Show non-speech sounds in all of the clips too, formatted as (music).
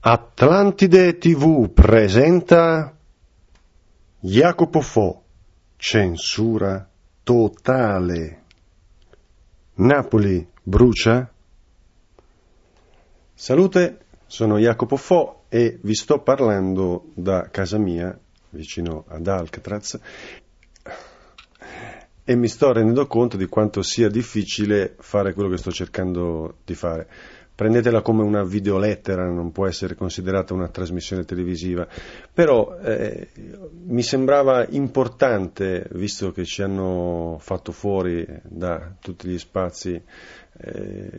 Atlantide TV presenta Jacopo Fo, censura totale. Napoli brucia? Salute, sono Jacopo Fo e vi sto parlando da casa mia, vicino ad Alcatraz, e mi sto rendendo conto di quanto sia difficile fare quello che sto cercando di fare prendetela come una videolettera, non può essere considerata una trasmissione televisiva, però eh, mi sembrava importante, visto che ci hanno fatto fuori da tutti gli spazi eh,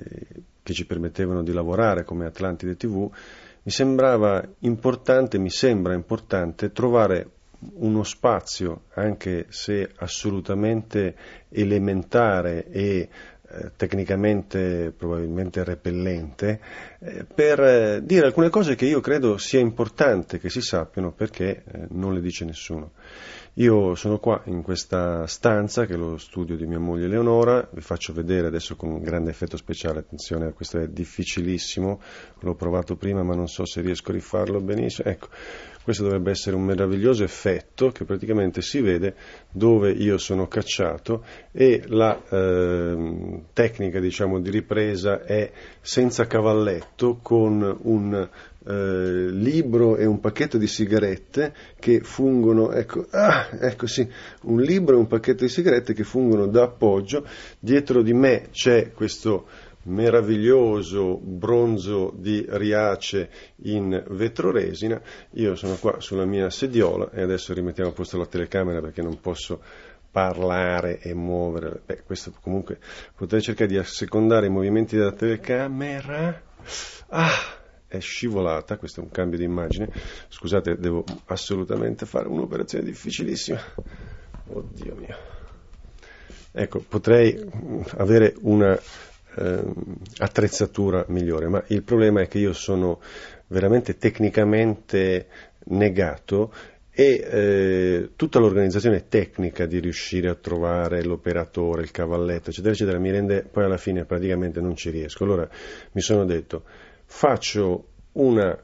che ci permettevano di lavorare come Atlantide TV, mi sembrava importante, mi sembra importante trovare uno spazio, anche se assolutamente elementare e tecnicamente probabilmente repellente, eh, per eh, dire alcune cose che io credo sia importante che si sappiano perché eh, non le dice nessuno. Io sono qua in questa stanza che è lo studio di mia moglie Leonora, vi faccio vedere adesso con grande effetto speciale, attenzione, questo è difficilissimo, l'ho provato prima ma non so se riesco a rifarlo benissimo. Ecco, questo dovrebbe essere un meraviglioso effetto che praticamente si vede dove io sono cacciato e la eh, tecnica diciamo, di ripresa è senza cavalletto con un eh, libro e un pacchetto di sigarette che fungono, ecco, ah, ecco sì, un libro e un pacchetto di sigarette che fungono da appoggio. Dietro di me c'è questo meraviglioso bronzo di Riace in vetroresina. Io sono qua sulla mia sediola e adesso rimettiamo a posto la telecamera perché non posso parlare e muovere. Beh, questo comunque potrei cercare di assecondare i movimenti della telecamera. Ah! È scivolata, questo è un cambio di immagine. Scusate, devo assolutamente fare un'operazione difficilissima. Oddio mio. Ecco, potrei avere una eh, attrezzatura migliore, ma il problema è che io sono veramente tecnicamente negato e eh, tutta l'organizzazione tecnica di riuscire a trovare l'operatore, il cavalletto, eccetera, eccetera, mi rende poi alla fine praticamente non ci riesco. Allora mi sono detto, faccio una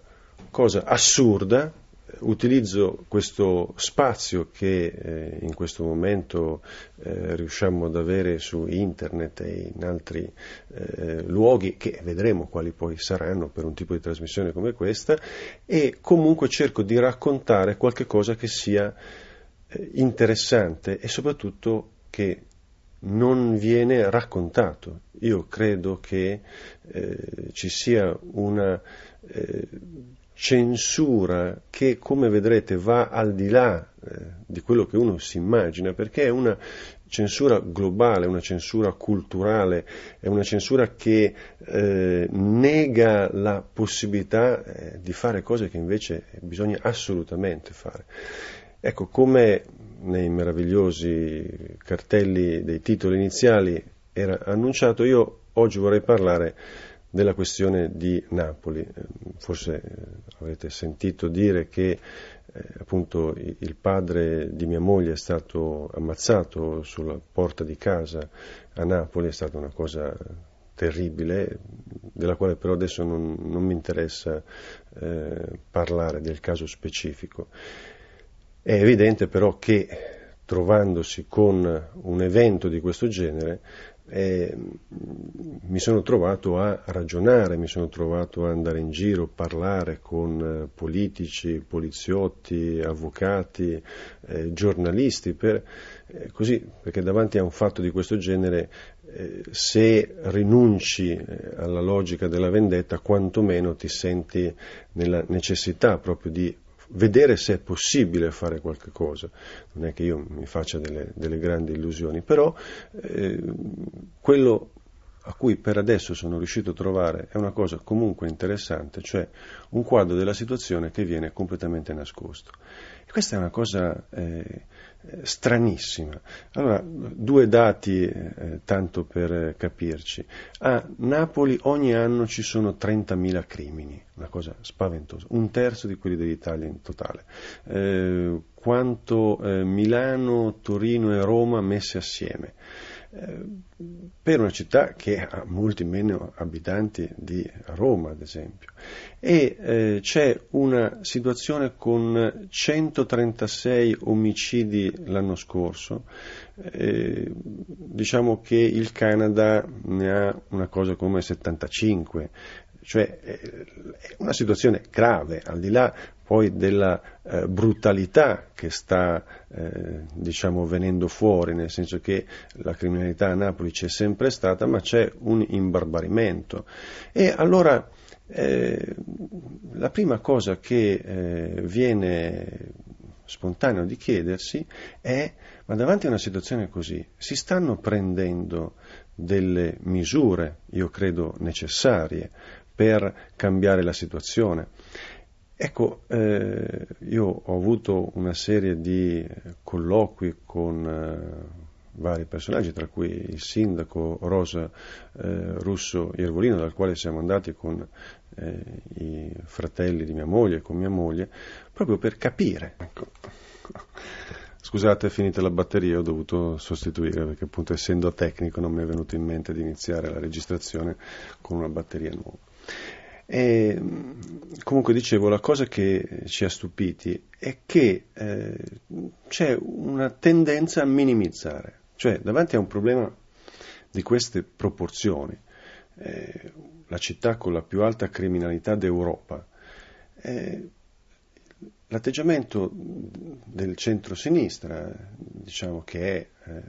cosa assurda, utilizzo questo spazio che eh, in questo momento eh, riusciamo ad avere su internet e in altri eh, luoghi che vedremo quali poi saranno per un tipo di trasmissione come questa e comunque cerco di raccontare qualche cosa che sia eh, interessante e soprattutto che non viene raccontato. Io credo che eh, ci sia una eh, censura che, come vedrete, va al di là eh, di quello che uno si immagina, perché è una censura globale, una censura culturale, è una censura che eh, nega la possibilità eh, di fare cose che invece bisogna assolutamente fare. Ecco, come nei meravigliosi cartelli dei titoli iniziali era annunciato, io oggi vorrei parlare della questione di Napoli. Forse eh, avete sentito dire che eh, appunto il padre di mia moglie è stato ammazzato sulla porta di casa a Napoli, è stata una cosa terribile, della quale però adesso non, non mi interessa eh, parlare del caso specifico. È evidente però che trovandosi con un evento di questo genere eh, mi sono trovato a ragionare, mi sono trovato a andare in giro, parlare con eh, politici, poliziotti, avvocati, eh, giornalisti, per, eh, così, perché davanti a un fatto di questo genere eh, se rinunci eh, alla logica della vendetta, quantomeno ti senti nella necessità proprio di vedere se è possibile fare qualche cosa. Non è che io mi faccia delle, delle grandi illusioni, però eh, quello a cui per adesso sono riuscito a trovare è una cosa comunque interessante, cioè un quadro della situazione che viene completamente nascosto. E questa è una cosa eh, stranissima. Allora, due dati eh, tanto per capirci. A Napoli ogni anno ci sono 30.000 crimini, una cosa spaventosa, un terzo di quelli dell'Italia in totale. Eh, quanto eh, Milano, Torino e Roma messe assieme. Eh, per una città che ha molti meno abitanti di Roma, ad esempio. E eh, c'è una situazione con 136 omicidi l'anno scorso, eh, diciamo che il Canada ne ha una cosa come 75, cioè è una situazione grave, al di là poi della eh, brutalità che sta eh, diciamo venendo fuori, nel senso che la criminalità a Napoli c'è sempre stata, ma c'è un imbarbarimento. E allora eh, la prima cosa che eh, viene spontaneo di chiedersi è ma davanti a una situazione così si stanno prendendo delle misure, io credo necessarie, per cambiare la situazione. Ecco, eh, io ho avuto una serie di colloqui con eh, vari personaggi, tra cui il sindaco Rosa eh, Russo Iervolino, dal quale siamo andati con eh, i fratelli di mia moglie e con mia moglie, proprio per capire. Ecco. Scusate, è finita la batteria, ho dovuto sostituire perché appunto essendo tecnico non mi è venuto in mente di iniziare la registrazione con una batteria nuova. E, comunque dicevo, la cosa che ci ha stupiti è che eh, c'è una tendenza a minimizzare, cioè davanti a un problema di queste proporzioni, eh, la città con la più alta criminalità d'Europa, eh, l'atteggiamento del centro-sinistra, diciamo che è eh,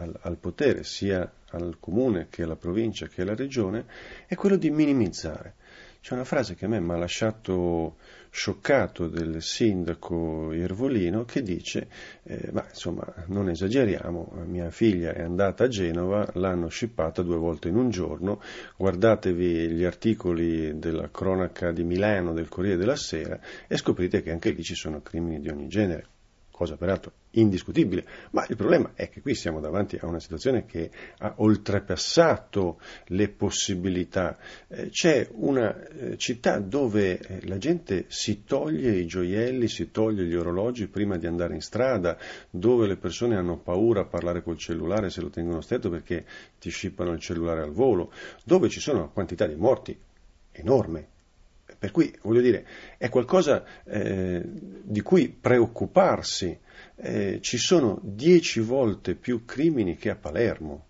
al, al, potere sia al comune che alla provincia che alla regione, è quello di minimizzare. C'è una frase che a me mi ha lasciato scioccato del sindaco Iervolino che dice, eh, ma insomma non esageriamo, mia figlia è andata a Genova, l'hanno scippata due volte in un giorno, guardatevi gli articoli della cronaca di Milano del Corriere della Sera e scoprite che anche lì ci sono crimini di ogni genere cosa peraltro indiscutibile, ma il problema è che qui siamo davanti a una situazione che ha oltrepassato le possibilità. Eh, c'è una eh, città dove eh, la gente si toglie i gioielli, si toglie gli orologi prima di andare in strada, dove le persone hanno paura a parlare col cellulare se lo tengono stretto perché ti scippano il cellulare al volo, dove ci sono una quantità di morti enorme per cui, voglio dire, è qualcosa eh, di cui preoccuparsi. Eh, ci sono dieci volte più crimini che a Palermo.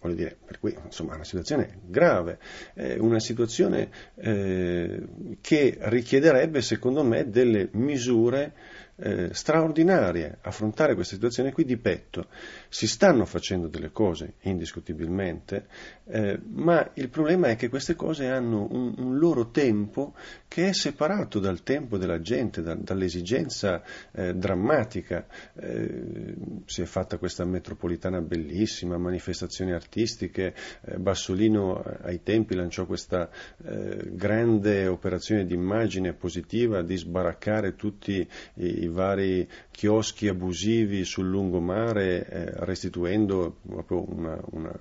Voglio dire, per cui insomma è una situazione grave, eh, una situazione eh, che richiederebbe, secondo me, delle misure eh, straordinarie affrontare questa situazione qui di petto. Si stanno facendo delle cose, indiscutibilmente, eh, ma il problema è che queste cose hanno un, un, loro tempo che è separato dal tempo della gente, da, dall'esigenza eh, drammatica. Eh, si è fatta questa metropolitana bellissima, manifestazioni artistiche, eh, Bassolino eh, ai tempi lanciò questa grande operazione di immagine positiva di sbaraccare tutti i vari chioschi abusivi sul lungomare, eh, restituendo proprio una, una,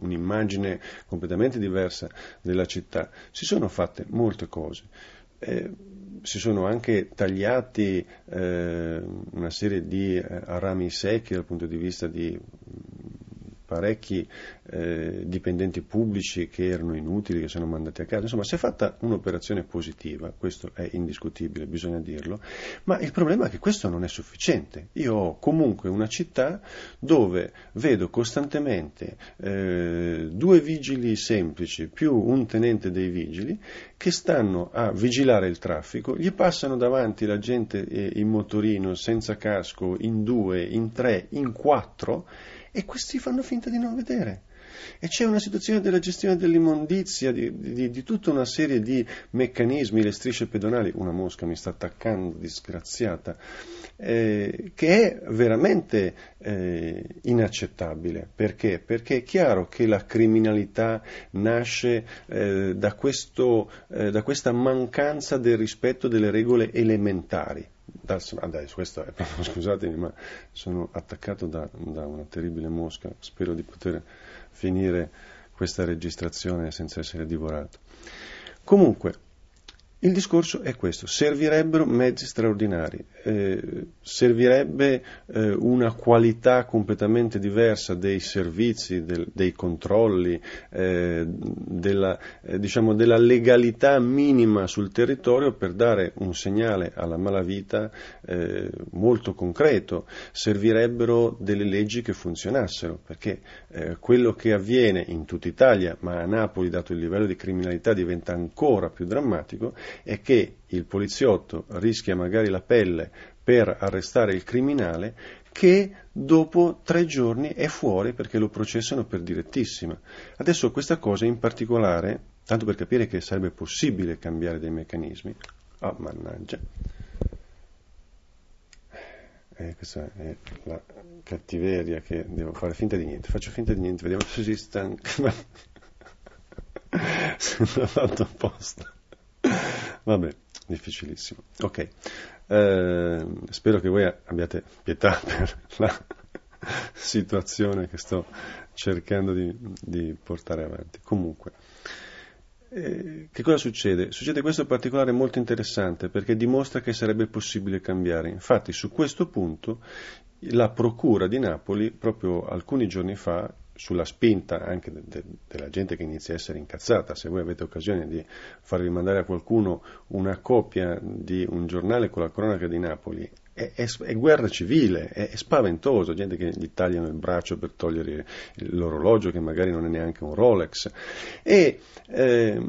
un'immagine completamente diversa della città. Si sono fatte molte cose. Eh, si sono anche tagliati eh, una serie di eh, rami secchi dal punto di vista di parecchi eh, dipendenti pubblici che erano inutili, che sono mandati a casa, insomma si è fatta un'operazione positiva, questo è indiscutibile, bisogna dirlo, ma il problema è che questo non è sufficiente. Io ho comunque una città dove vedo costantemente eh, due vigili semplici più un tenente dei vigili che stanno a vigilare il traffico, gli passano davanti la gente eh, in motorino senza casco in due, in tre, in quattro, e questi fanno finta di non vedere. E c'è una situazione della gestione dell'immondizia, di, di, di, tutta una serie di meccanismi, le strisce pedonali, una mosca mi sta attaccando, disgraziata, eh, che è veramente eh, inaccettabile. Perché? Perché è chiaro che la criminalità nasce eh, da, questo, eh, da questa mancanza del rispetto delle regole elementari adesso questo è proprio, (laughs) scusatemi, ma sono attaccato da, da, una terribile mosca. Spero di poter finire questa registrazione senza essere divorato. Comunque, Il discorso è questo, servirebbero mezzi straordinari, eh, servirebbe eh, una qualità completamente diversa dei servizi, del, dei controlli, eh, della, eh, diciamo della, legalità minima sul territorio per dare un segnale alla malavita eh, molto concreto, servirebbero delle leggi che funzionassero, perché eh, quello che avviene in tutta Italia, ma a Napoli dato il livello di criminalità diventa ancora più drammatico, è che il poliziotto rischia magari la pelle per arrestare il criminale che dopo tre giorni è fuori perché lo processano per direttissima. Adesso questa cosa in particolare, tanto per capire che sarebbe possibile cambiare dei meccanismi, ah oh, mannaggia, eh, questa è la cattiveria che devo fare finta di niente, faccio finta di niente, vediamo se si stanca, (laughs) sembra fatto apposta. Vabbè, difficilissimo. Ok, eh, spero che voi abbiate pietà (laughs) per la situazione che sto cercando di, di portare avanti. Comunque, eh, che cosa succede? Succede questo particolare molto interessante perché dimostra che sarebbe possibile cambiare. Infatti, su questo punto, la Procura di Napoli, proprio alcuni giorni fa, sulla spinta anche de, de, della gente che inizia a essere incazzata, se voi avete occasione di farvi mandare a qualcuno una copia di un giornale con la cronaca di Napoli, è, è, è guerra civile, è, è, spaventoso, gente che gli tagliano il braccio per togliere l'orologio che magari non è neanche un Rolex. E eh,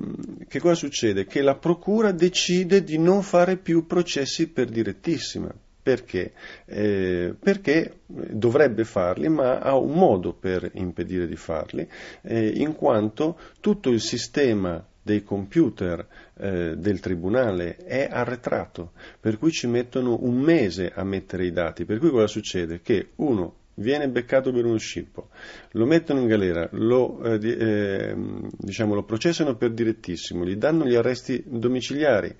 che cosa succede? Che la procura decide di non fare più processi per direttissima, perché? Eh, perché dovrebbe farli, ma ha un modo per impedire di farli, eh, in quanto tutto il sistema dei computer eh, del tribunale è arretrato, per cui ci mettono un mese a mettere i dati. Per cui cosa succede? Che uno viene beccato per uno scippo, lo mettono in galera, lo, eh, eh, diciamo, lo processano per direttissimo, gli danno gli arresti domiciliari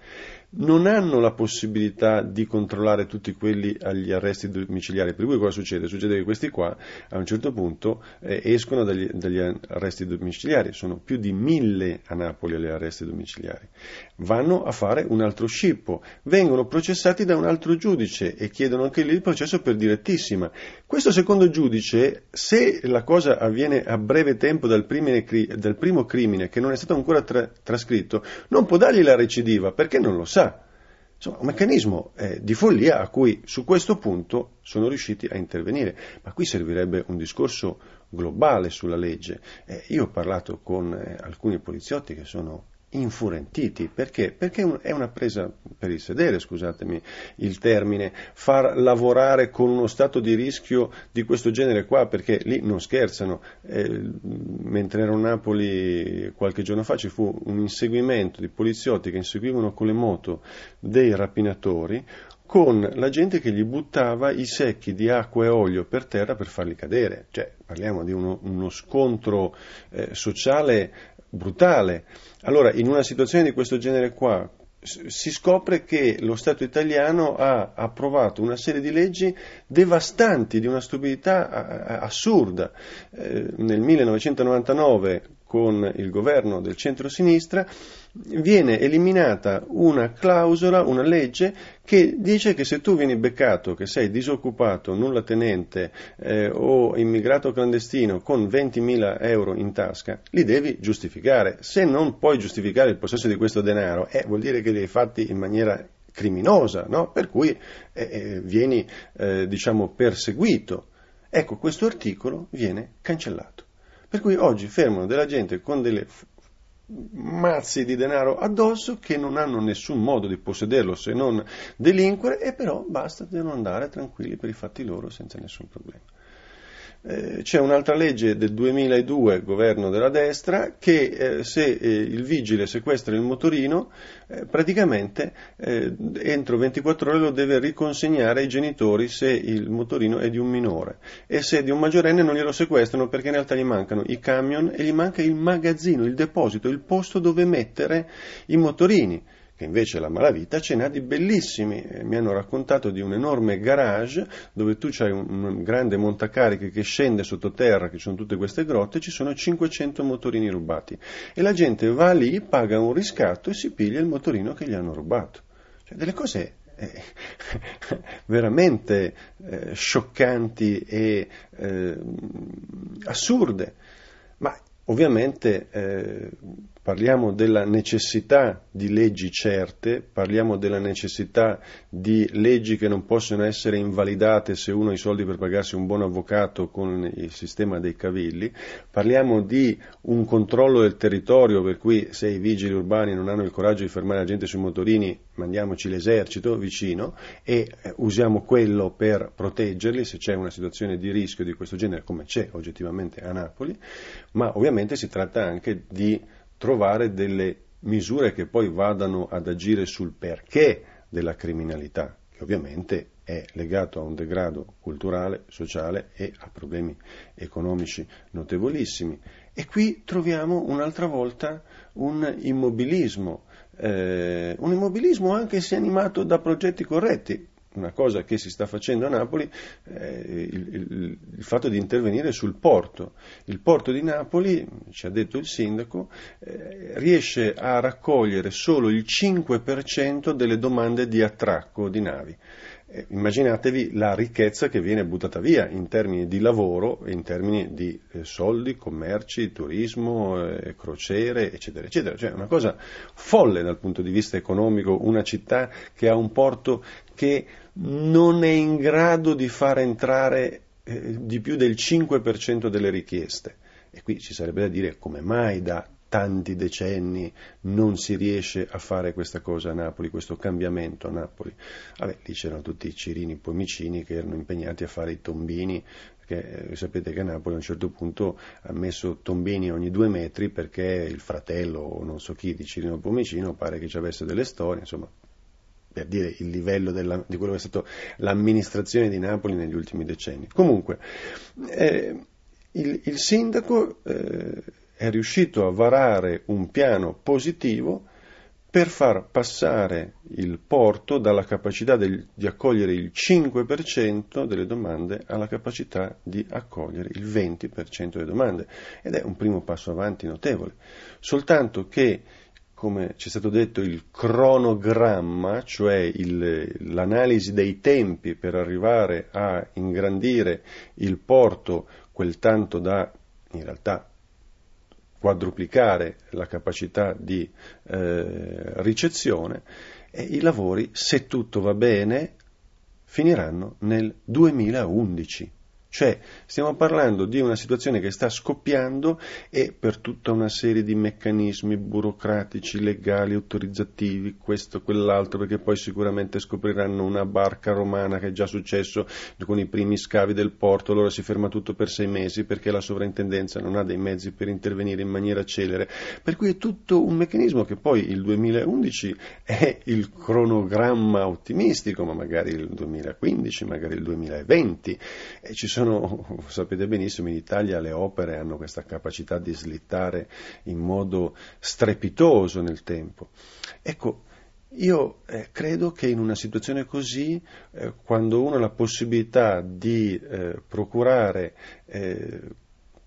non hanno la possibilità di controllare tutti quelli agli arresti domiciliari. Per cui cosa succede? Succede che questi qua a un certo punto eh, escono dagli, dagli, arresti domiciliari, sono più di mille a Napoli agli arresti domiciliari. Vanno a fare un altro scippo, vengono processati da un altro giudice e chiedono anche lì il processo per direttissima. Questo secondo giudice, se la cosa avviene a breve tempo dal, primine, dal primo crimine che non è stato ancora tra, trascritto, non può dargli la recidiva perché non lo sa Insomma, un meccanismo eh, di follia a cui su questo punto sono riusciti a intervenire. Ma qui servirebbe un discorso globale sulla legge. Eh, io ho parlato con eh, alcuni poliziotti che sono infurentiti. Perché? Perché è una presa per il sedere, scusatemi il termine, far lavorare con uno stato di rischio di questo genere qua, perché lì non scherzano. Eh, mentre ero a Napoli qualche giorno fa ci fu un inseguimento di poliziotti che inseguivano con le moto dei rapinatori con la gente che gli buttava i secchi di acqua e olio per terra per farli cadere. Cioè, parliamo di uno, uno scontro eh, sociale brutale. Allora, in una situazione di questo genere qua, si scopre che lo Stato italiano ha approvato una serie di leggi devastanti, di una stupidità assurda. Eh, nel 1999 con il governo del centro-sinistra, viene eliminata una clausola, una legge che dice che se tu vieni beccato, che sei disoccupato, nulla tenente eh, o immigrato clandestino con 20.000 euro in tasca, li devi giustificare. Se non puoi giustificare il possesso di questo denaro, eh, vuol dire che li hai fatti in maniera criminosa, no? per cui eh, eh vieni eh, diciamo, perseguito. Ecco, questo articolo viene cancellato. Per cui oggi fermano della gente con delle mazzi di denaro addosso che non hanno nessun modo di possederlo se non delinquere e però basta, devono andare tranquilli per i fatti loro senza nessun problema. Eh, c'è un'altra legge del 2002, governo della destra, che eh, se eh, il vigile sequestra il motorino, eh, praticamente eh, entro 24 ore lo deve riconsegnare ai genitori se il motorino è di un minore. E se è di un maggiorenne non glielo sequestrano perché in realtà gli mancano i camion e gli manca il magazzino, il deposito, il posto dove mettere i motorini che invece la malavita ce n'ha di bellissimi. Eh, mi hanno raccontato di un enorme garage dove tu hai un, un grande montacariche che scende sottoterra, che ci sono tutte queste grotte, ci sono 500 motorini rubati. E la gente va lì, paga un riscatto e si piglia il motorino che gli hanno rubato. Cioè, delle cose eh, (laughs) veramente eh, scioccanti e eh, assurde. Ma ovviamente eh, Parliamo della necessità di leggi certe, parliamo della necessità di leggi che non possono essere invalidate se uno ha i soldi per pagarsi un buon avvocato con il sistema dei cavilli, parliamo di un controllo del territorio per cui se i vigili urbani non hanno il coraggio di fermare la gente sui motorini, mandiamoci l'esercito vicino e eh, usiamo quello per proteggerli se c'è una situazione di rischio di questo genere come c'è oggettivamente a Napoli, ma ovviamente si tratta anche di trovare delle misure che poi vadano ad agire sul perché della criminalità, che ovviamente è legato a un degrado culturale, sociale e a problemi economici notevolissimi. E qui troviamo un'altra volta un immobilismo, eh, un immobilismo anche se animato da progetti corretti una cosa che si sta facendo a Napoli è il, il, il, fatto di intervenire sul porto. Il porto di Napoli, ci ha detto il sindaco, eh, riesce a raccogliere solo il 5% delle domande di attracco di navi. Eh, immaginatevi la ricchezza che viene buttata via in termini di lavoro, in termini di eh, soldi, commerci, turismo, eh, crociere, eccetera, eccetera. Cioè una cosa folle dal punto di vista economico, una città che ha un porto che non è in grado di far entrare eh, di più del 5% delle richieste. E qui ci sarebbe da dire come mai da tanti decenni non si riesce a fare questa cosa a Napoli, questo cambiamento a Napoli. Vabbè, lì c'erano tutti i cirini pomicini che erano impegnati a fare i tombini, perché eh, sapete che a Napoli a un certo punto ha messo tombini ogni due metri perché il fratello o non so chi di Cirino Pomicino pare che ci avesse delle storie, insomma per dire il livello della, di quello che è stata l'amministrazione di Napoli negli ultimi decenni. Comunque, eh, il, il, sindaco eh, è riuscito a varare un piano positivo per far passare il porto dalla capacità del, di accogliere il 5% delle domande alla capacità di accogliere il 20% delle domande ed è un primo passo avanti notevole. Soltanto che come ci è stato detto, il cronogramma, cioè il, l'analisi dei tempi per arrivare a ingrandire il porto quel tanto da in realtà quadruplicare la capacità di eh, ricezione e i lavori, se tutto va bene, finiranno nel 2011. Cioè stiamo parlando di una situazione che sta scoppiando e per tutta una serie di meccanismi burocratici, legali, autorizzativi, questo, quell'altro, perché poi sicuramente scopriranno una barca romana che è già successo con i primi scavi del porto, allora si ferma tutto per sei mesi perché la sovrintendenza non ha dei mezzi per intervenire in maniera celere. Per cui è tutto un meccanismo che poi il 2011 è il cronogramma ottimistico, ma magari il 2015, magari il 2020. E ci sono sono, (laughs) sapete benissimo, in Italia le opere hanno questa capacità di slittare in modo strepitoso nel tempo. Ecco, io eh, credo che in una situazione così, eh, quando uno ha la possibilità di eh, procurare eh,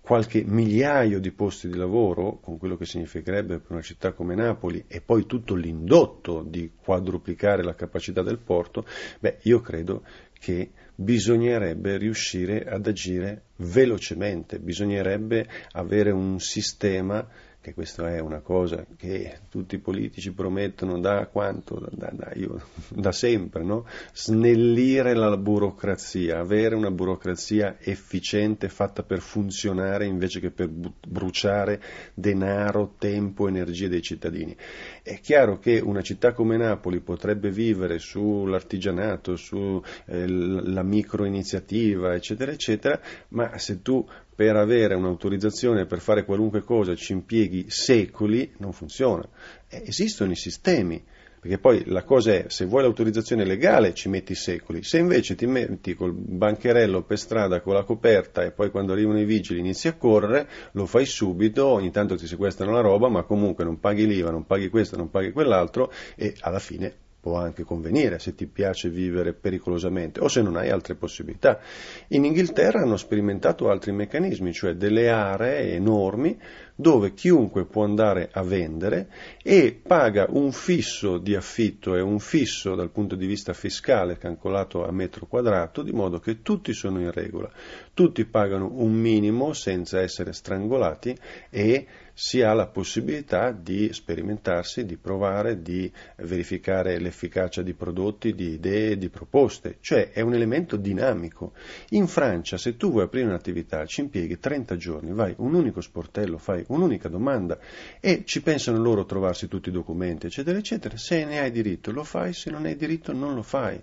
qualche migliaio di posti di lavoro, con quello che significherebbe per una città come Napoli, e poi tutto l'indotto di quadruplicare la capacità del porto, beh, io credo che bisognerebbe riuscire ad agire velocemente, bisognerebbe avere un sistema che questa è una cosa che tutti i politici promettono da quanto? Da, da, io, (laughs) da sempre, no? Snellire la burocrazia, avere una burocrazia efficiente fatta per funzionare invece che per bruciare denaro, tempo, energie dei cittadini. È chiaro che una città come Napoli potrebbe vivere sull'artigianato, sulla eh, microiniziativa, eccetera, eccetera, ma se tu per avere un'autorizzazione per fare qualunque cosa ci impieghi secoli, non funziona. Eh, esistono i sistemi, perché poi la cosa è, se vuoi l'autorizzazione legale ci metti secoli, se invece ti metti col bancherello per strada con la coperta e poi quando arrivano i vigili inizi a correre, lo fai subito, ogni tanto ti sequestrano la roba, ma comunque non paghi l'IVA, non paghi questo, non paghi quell'altro e alla fine può anche convenire se ti piace vivere pericolosamente o se non hai altre possibilità. In Inghilterra hanno sperimentato altri meccanismi, cioè delle aree enormi dove chiunque può andare a vendere e paga un fisso di affitto e un fisso dal punto di vista fiscale calcolato a metro quadrato, di modo che tutti sono in regola, tutti pagano un minimo senza essere strangolati e si ha la possibilità di sperimentarsi, di provare, di verificare l'efficacia di prodotti, di idee, di proposte, cioè è un elemento dinamico. In Francia, se tu vuoi aprire un'attività, ci impieghi 30 giorni, vai un unico sportello, fai un'unica domanda e ci pensano loro a trovarsi tutti i documenti, eccetera, eccetera. Se ne hai diritto lo fai, se non hai diritto non lo fai.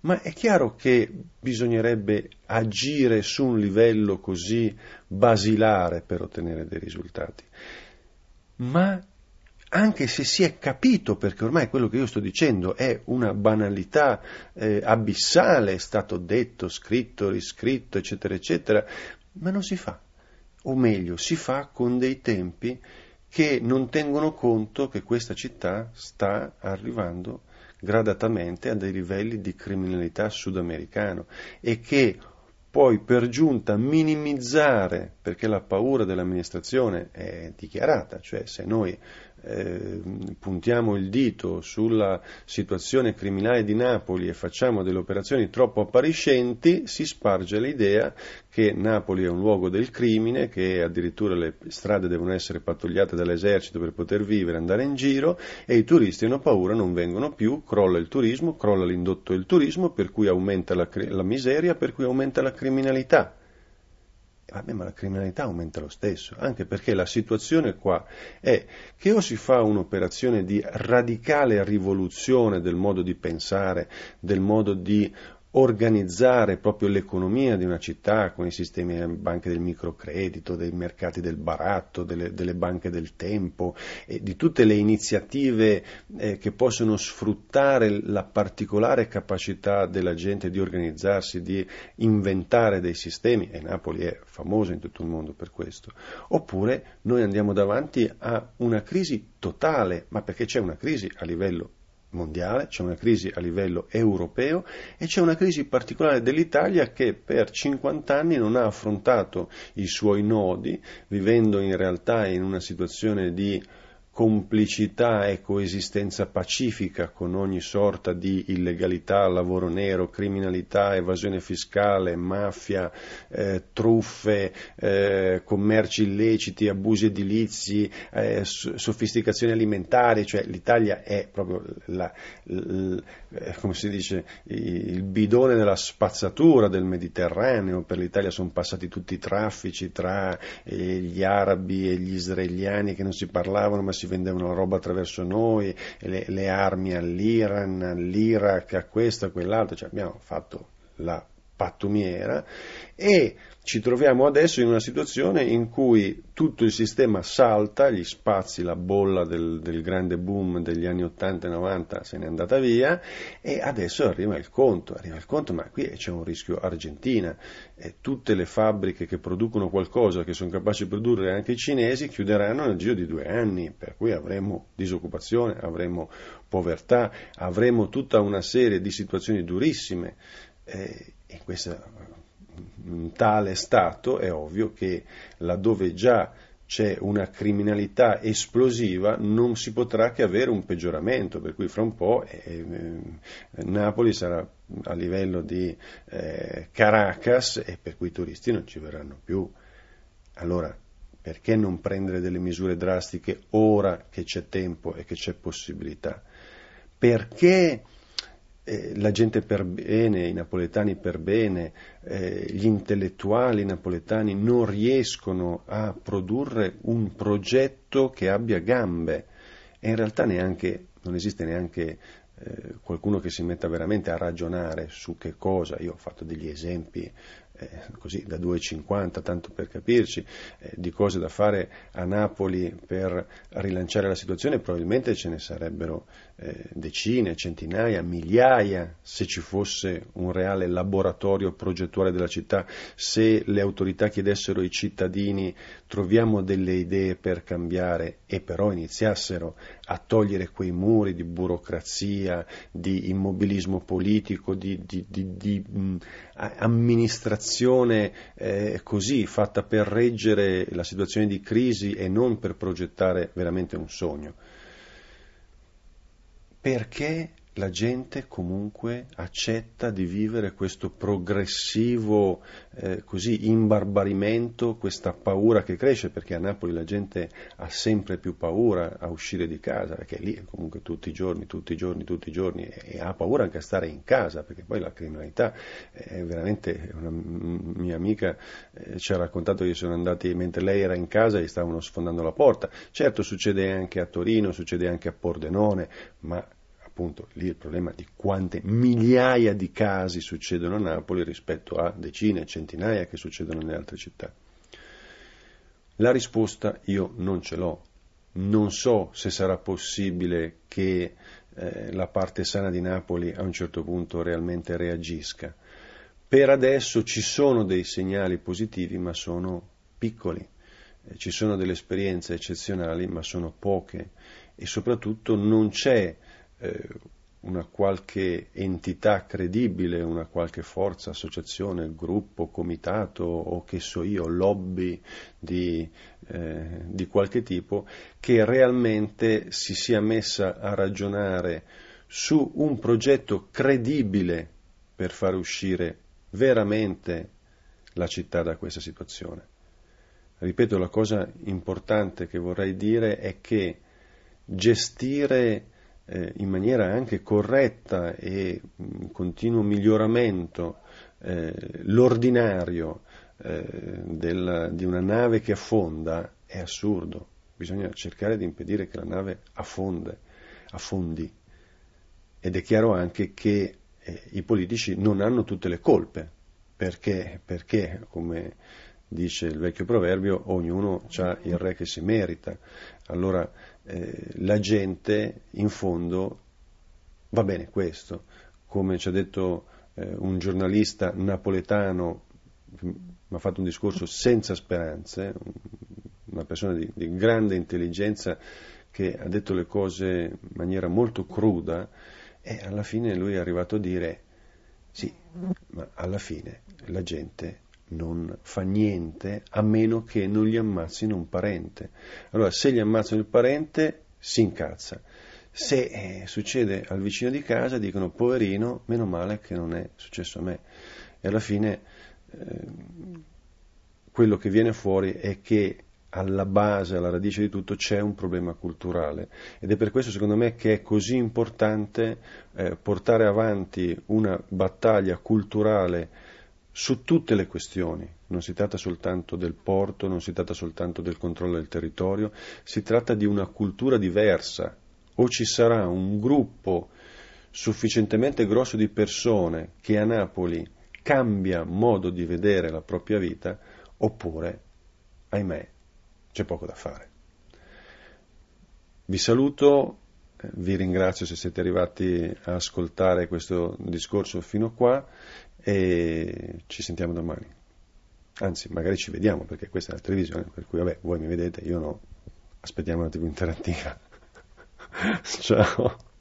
Ma è chiaro che bisognerebbe agire su un livello così basilare per ottenere dei risultati. Ma anche se si è capito, perché ormai quello che io sto dicendo è una banalità eh, abissale, è stato detto, scritto, riscritto, eccetera, eccetera, ma non si fa. O meglio, si fa con dei tempi che non tengono conto che questa città sta arrivando gradatamente a dei livelli di criminalità sudamericano e che poi per giunta minimizzare, perché la paura dell'amministrazione è dichiarata, cioè se noi eh, puntiamo il dito sulla situazione criminale di Napoli e facciamo delle operazioni troppo appariscenti, si sparge l'idea che Napoli è un luogo del crimine, che addirittura le strade devono essere pattugliate dall'esercito per poter vivere, andare in giro e i turisti hanno paura, non vengono più, crolla il turismo, crolla l'indotto del turismo, per cui aumenta la, la miseria, per cui aumenta la criminalità. Vabbè, ma la criminalità aumenta lo stesso, anche perché la situazione qua è che o si fa un'operazione di radicale rivoluzione del modo di pensare, del modo di organizzare proprio l'economia di una città con i sistemi delle banche del microcredito, dei mercati del baratto, delle, delle banche del tempo e di tutte le iniziative eh, che possono sfruttare la particolare capacità della gente di organizzarsi, di inventare dei sistemi, e Napoli è famosa in tutto il mondo per questo, oppure noi andiamo davanti a una crisi totale, ma perché c'è una crisi a livello mondiale, c'è una crisi a livello europeo e c'è una crisi particolare dell'Italia che per 50 anni non ha affrontato i suoi nodi, vivendo in realtà in una situazione di complicità e coesistenza pacifica con ogni sorta di illegalità, lavoro nero, criminalità, evasione fiscale, mafia, eh, truffe, eh, commerci illeciti, abusi edilizi, eh, sofisticazione alimentare, cioè l'Italia è proprio la, la, eh, come si dice, il bidone della spazzatura del Mediterraneo, per l'Italia sono passati tutti i traffici tra eh, gli arabi e gli israeliani che non si parlavano ma si si vendevano la roba attraverso noi, le, le armi all'Iran, all'Iraq, a questo, a quell'altro, cioè abbiamo fatto la pattumiera e ci troviamo adesso in una situazione in cui tutto il sistema salta, gli spazi, la bolla del, del grande boom degli anni 80 e 90 se n'è andata via e adesso arriva il conto, arriva il conto, ma qui c'è un rischio Argentina, e tutte le fabbriche che producono qualcosa, che sono capaci di produrre anche i cinesi, chiuderanno nel giro di due anni, per cui avremo disoccupazione, avremo povertà, avremo tutta una serie di situazioni durissime. Eh, in questo tale stato è ovvio che laddove già c'è una criminalità esplosiva non si potrà che avere un peggioramento, per cui fra un po' eh, Napoli sarà a livello di eh, Caracas e per cui i turisti non ci verranno più. Allora, perché non prendere delle misure drastiche ora che c'è tempo e che c'è possibilità? Perché eh, la gente per bene, i napoletani per bene, eh, gli intellettuali napoletani non riescono a produrre un progetto che abbia gambe. E in realtà neanche, non esiste neanche eh, qualcuno che si metta veramente a ragionare su che cosa, io ho fatto degli esempi eh, così da 2,50 tanto per capirci, eh, di cose da fare a Napoli per rilanciare la situazione, probabilmente ce ne sarebbero eh, decine, centinaia, migliaia se ci fosse un reale laboratorio progettuale della città, se le autorità chiedessero ai cittadini troviamo delle idee per cambiare e però iniziassero a togliere quei muri di burocrazia, di immobilismo politico, di, di, di, di mh, amministrazione eh, così fatta per reggere la situazione di crisi e non per progettare veramente un sogno. Perché la gente comunque accetta di vivere questo progressivo eh, così imbarbarimento, questa paura che cresce, perché a Napoli la gente ha sempre più paura a uscire di casa, perché lì comunque tutti i giorni, tutti i giorni, tutti i giorni, e, e ha paura anche a stare in casa, perché poi la criminalità è veramente, una mia amica eh, ci ha raccontato che sono andati, mentre lei era in casa, gli stavano sfondando la porta. Certo succede anche a Torino, succede anche a Pordenone, ma appunto lì il problema di quante migliaia di casi succedono a Napoli rispetto a decine, centinaia che succedono nelle altre città. La risposta io non ce l'ho. Non so se sarà possibile che eh, la parte sana di Napoli a un certo punto realmente reagisca. Per adesso ci sono dei segnali positivi, ma sono piccoli. Eh, ci sono delle esperienze eccezionali, ma sono poche e soprattutto non c'è eh, una qualche entità credibile, una qualche forza, associazione, gruppo, comitato o che so io, lobby di, eh, di qualche tipo, che realmente si sia messa a ragionare su un progetto credibile per far uscire veramente la città da questa situazione. Ripeto, la cosa importante che vorrei dire è che gestire eh, in maniera anche corretta e in continuo miglioramento eh, l'ordinario eh, della, di una nave che affonda è assurdo. Bisogna cercare di impedire che la nave affonde, affondi. Ed è chiaro anche che eh, i politici non hanno tutte le colpe, perché, perché come dice il vecchio proverbio, ognuno ha il re che si merita. Allora eh, la gente in fondo va bene questo, come ci ha detto eh, un giornalista napoletano, mi ha fatto un discorso senza speranze, una persona di, di grande intelligenza che ha detto le cose in maniera molto cruda e alla fine lui è arrivato a dire sì, ma alla fine la gente non fa niente a meno che non gli ammazzino un parente. Allora, se gli ammazzano il parente, si incazza. Se eh, succede al vicino di casa, dicono poverino, meno male che non è successo a me. E alla fine eh, quello che viene fuori è che alla base, alla radice di tutto c'è un problema culturale ed è per questo secondo me che è così importante eh, portare avanti una battaglia culturale su tutte le questioni. Non si tratta soltanto del porto, non si tratta soltanto del controllo del territorio, si tratta di una cultura diversa. O ci sarà un gruppo sufficientemente grosso di persone che a Napoli cambia modo di vedere la propria vita, oppure, ahimè, c'è poco da fare. Vi saluto, vi ringrazio se siete arrivati a ascoltare questo discorso fino a qua e ci sentiamo domani. Anzi, magari ci vediamo perché questa è la televisione, per cui vabbè, voi mi vedete, io no. Aspettiamo la TV interattiva. (laughs) Ciao.